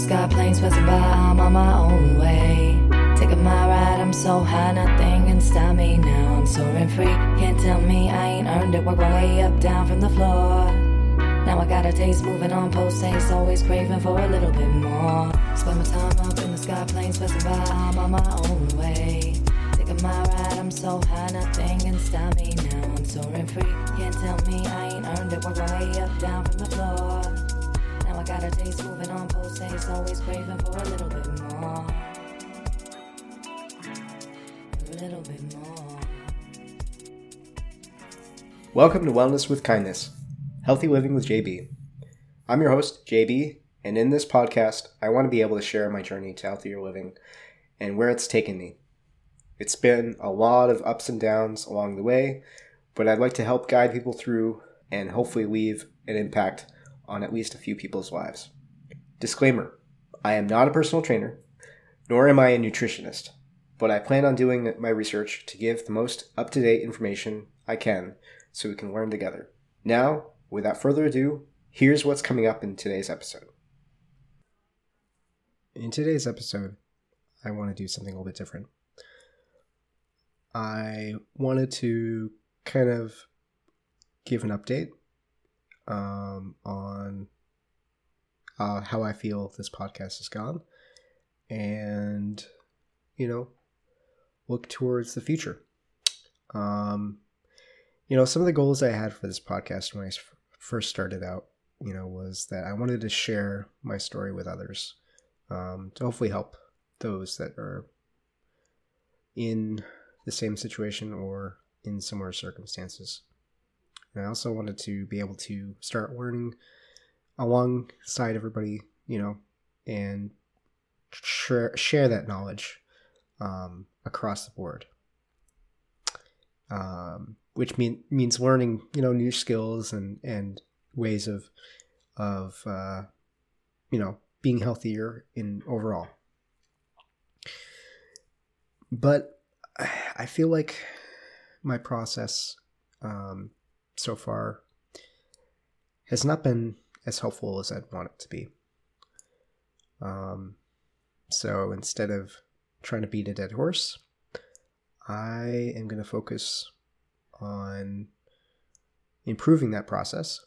sky, planes passing by. I'm on my own way. Taking my ride, I'm so high, nothing can stop me now. I'm soaring free. Can't tell me I ain't earned it. Work my way up, down from the floor. Now I got a taste, moving on post haste, always craving for a little bit more. Spend my time up in the sky, planes passing by. I'm on my own way. Taking my ride, I'm so high, nothing can stop me now. I'm soaring free. Can't tell me I ain't earned it. Work my way up, down from the floor. Taste, moving on haste, always craving for a little bit more. A little bit more. Welcome to Wellness with Kindness, Healthy Living with JB. I'm your host, JB, and in this podcast, I want to be able to share my journey to healthier living and where it's taken me. It's been a lot of ups and downs along the way, but I'd like to help guide people through and hopefully leave an impact on at least a few people's lives. Disclaimer I am not a personal trainer, nor am I a nutritionist, but I plan on doing my research to give the most up to date information I can so we can learn together. Now, without further ado, here's what's coming up in today's episode. In today's episode, I want to do something a little bit different. I wanted to kind of give an update um, on uh, how I feel this podcast has gone and, you know, look towards the future. Um, you know, some of the goals I had for this podcast when I first started out, you know, was that I wanted to share my story with others um, to hopefully help those that are in the same situation or in similar circumstances. And I also wanted to be able to start learning alongside everybody, you know, and share, share that knowledge um, across the board. Um, which mean, means learning, you know, new skills and, and ways of, of, uh, you know, being healthier in overall. But I feel like my process um, so far has not been as helpful as I'd want it to be. Um, so instead of trying to beat a dead horse, I am going to focus on improving that process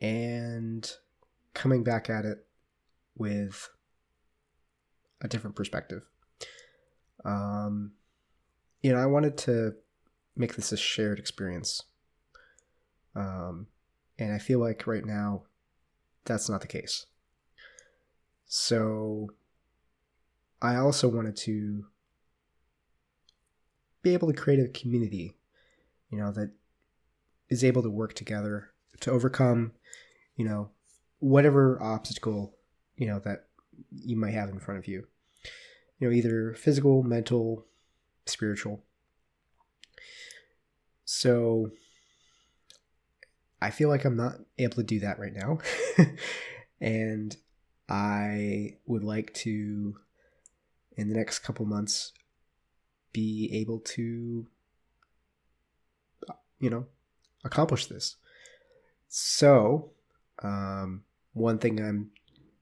and coming back at it with a different perspective. Um, you know, I wanted to make this a shared experience. Um, and I feel like right now that's not the case. So I also wanted to be able to create a community, you know, that is able to work together to overcome, you know, whatever obstacle, you know, that you might have in front of you. You know, either physical, mental, spiritual. So I feel like I'm not able to do that right now. and I would like to, in the next couple months, be able to, you know, accomplish this. So, um, one thing I'm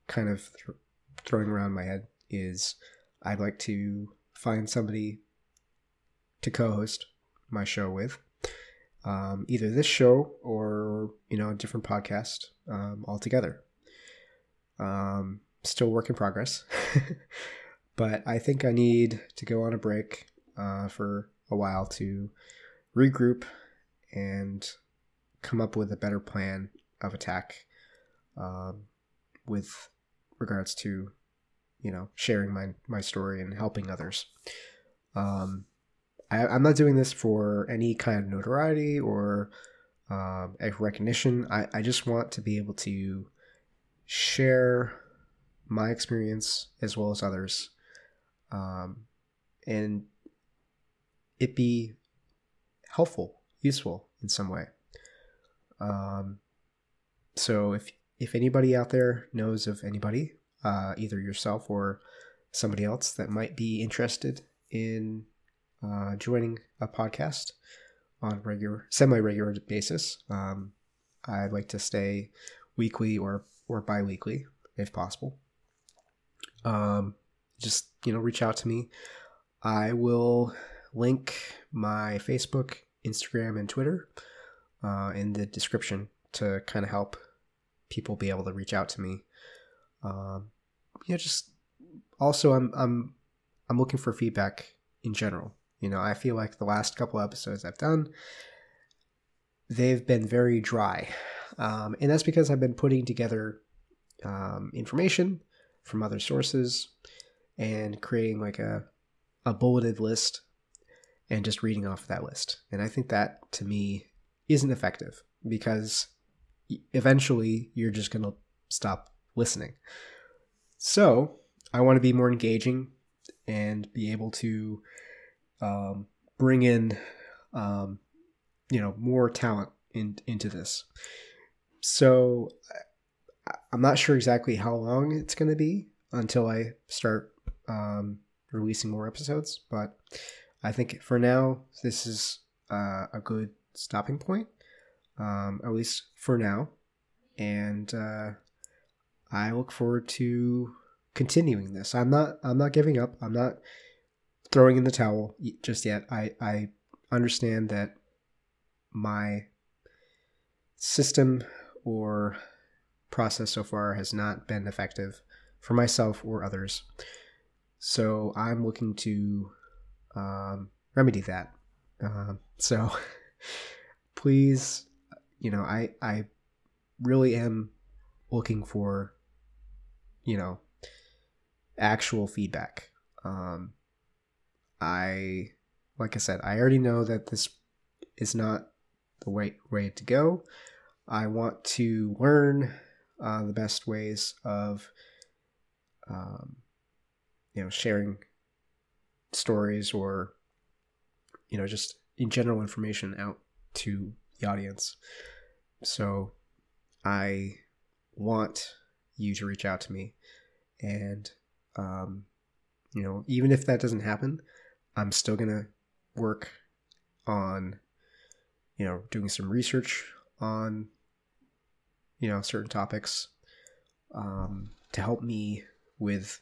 kind of th- throwing around my head is I'd like to find somebody to co-host my show with, um, either this show or you know a different podcast um, altogether. Um, still work in progress, but I think I need to go on a break uh, for a while to regroup and come up with a better plan of attack um, with regards to you know sharing my my story and helping others. Um, I, I'm not doing this for any kind of notoriety or um, recognition. I, I just want to be able to share my experience as well as others, um, and it be helpful, useful in some way. Um, so if if anybody out there knows of anybody, uh, either yourself or somebody else that might be interested in uh, joining a podcast on regular, semi-regular basis, um, I'd like to stay weekly or or bi-weekly. if possible. Um, just you know, reach out to me. I will link my Facebook, Instagram, and Twitter uh, in the description to kind of help people be able to reach out to me. Um, yeah, just also I'm I'm I'm looking for feedback in general. You know, I feel like the last couple episodes I've done, they've been very dry, um, and that's because I've been putting together um, information from other sources and creating like a a bulleted list and just reading off that list. And I think that to me isn't effective because eventually you're just going to stop listening. So I want to be more engaging and be able to um, bring in, um, you know, more talent in, into this. So I'm not sure exactly how long it's going to be until I start um, releasing more episodes, but I think for now this is uh, a good stopping point, um, at least for now. And uh, I look forward to continuing this. I'm not. I'm not giving up. I'm not throwing in the towel just yet. I I understand that my system or process so far has not been effective for myself or others. So I'm looking to um, remedy that. Uh, so please, you know, I I really am looking for, you know, actual feedback. Um, I, like I said, I already know that this is not the way way to go. I want to learn uh, the best ways of, um, you know, sharing stories or, you know, just in general information out to the audience. So I want you to reach out to me. And, um, you know, even if that doesn't happen, I'm still to work on, you know, doing some research on, you know, certain topics um, to help me with,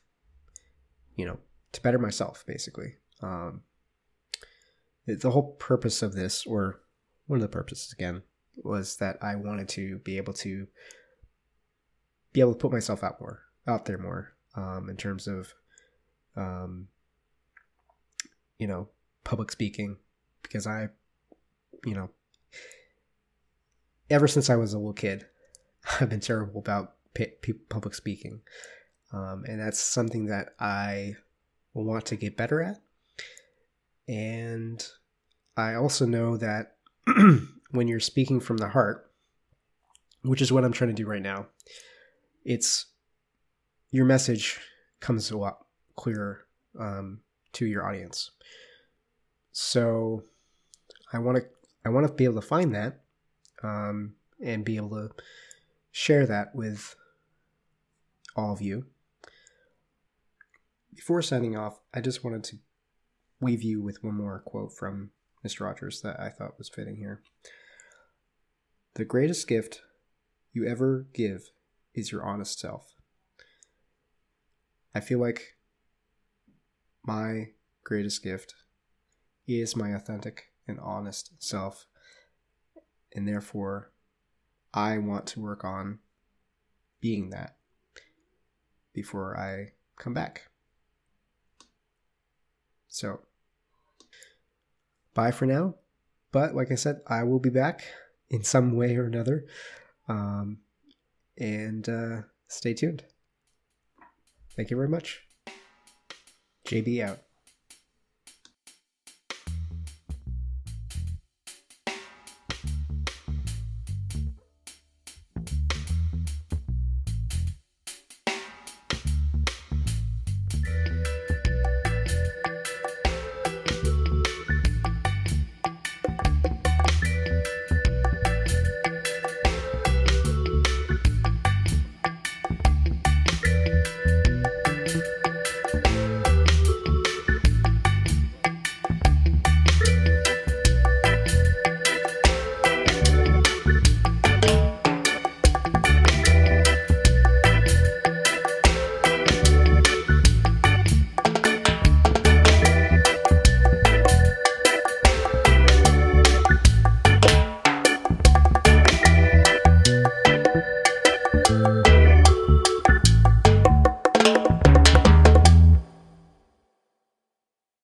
you know, to better myself, basically. Um, the whole purpose of this, or one of the purposes again, was that I wanted to be able to be able to put myself out more, out there more, um, in terms of, um, you know, public speaking, because I, you know, ever since I was a little kid, I've been terrible about public speaking, um, and that's something that I want to get better at. And I also know that when you're speaking from the heart, which is what I'm trying to do right now, it's your message comes a lot clearer um, to your audience. So I want to I want to be able to find that um, and be able to share that with all of you. Before signing off, I just wanted to leave you with one more quote from Mr. Rogers that I thought was fitting here. The greatest gift you ever give is your honest self. I feel like my greatest gift is my authentic and honest self, and therefore I want to work on being that before I come back. So, bye for now. But like I said, I will be back in some way or another. Um, and uh, stay tuned. Thank you very much. JB out.